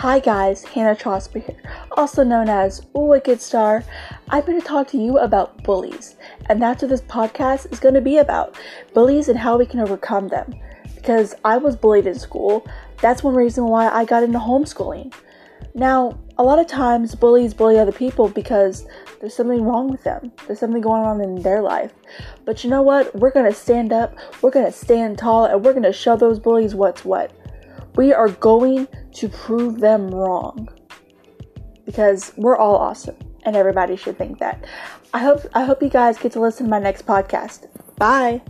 Hi guys, Hannah Trosper here, also known as Wicked Star. I'm going to talk to you about bullies, and that's what this podcast is going to be about bullies and how we can overcome them. Because I was bullied in school, that's one reason why I got into homeschooling. Now, a lot of times bullies bully other people because there's something wrong with them. There's something going on in their life. But you know what? We're going to stand up, we're going to stand tall, and we're going to show those bullies what's what. We are going to prove them wrong. Because we're all awesome and everybody should think that. I hope I hope you guys get to listen to my next podcast. Bye.